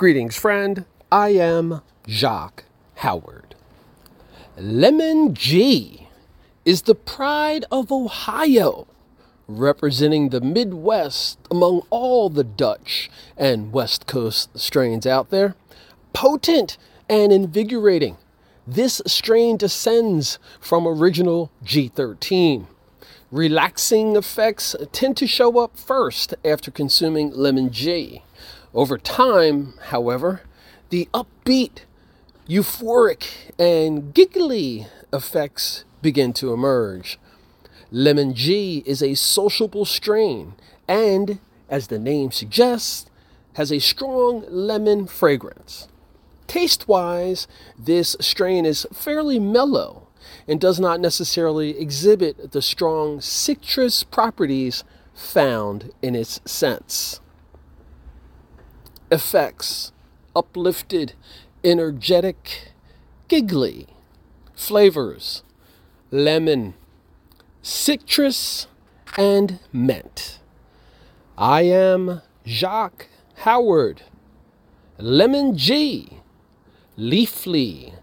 Greetings, friend. I am Jacque Howard. Lemon G is the pride of Ohio, representing the Midwest among all the Dutch and West Coast strains out there. Potent and invigorating, this strain descends from original G13. Relaxing effects tend to show up first after consuming lemon G. Over time, however, the upbeat, euphoric, and giggly effects begin to emerge. Lemon G is a sociable strain and, as the name suggests, has a strong lemon fragrance. Taste wise, this strain is fairly mellow and does not necessarily exhibit the strong citrus properties found in its scents effects uplifted, energetic, giggly flavors lemon, citrus, and mint. I am Jacque Howard, Lemon G, leafly.com.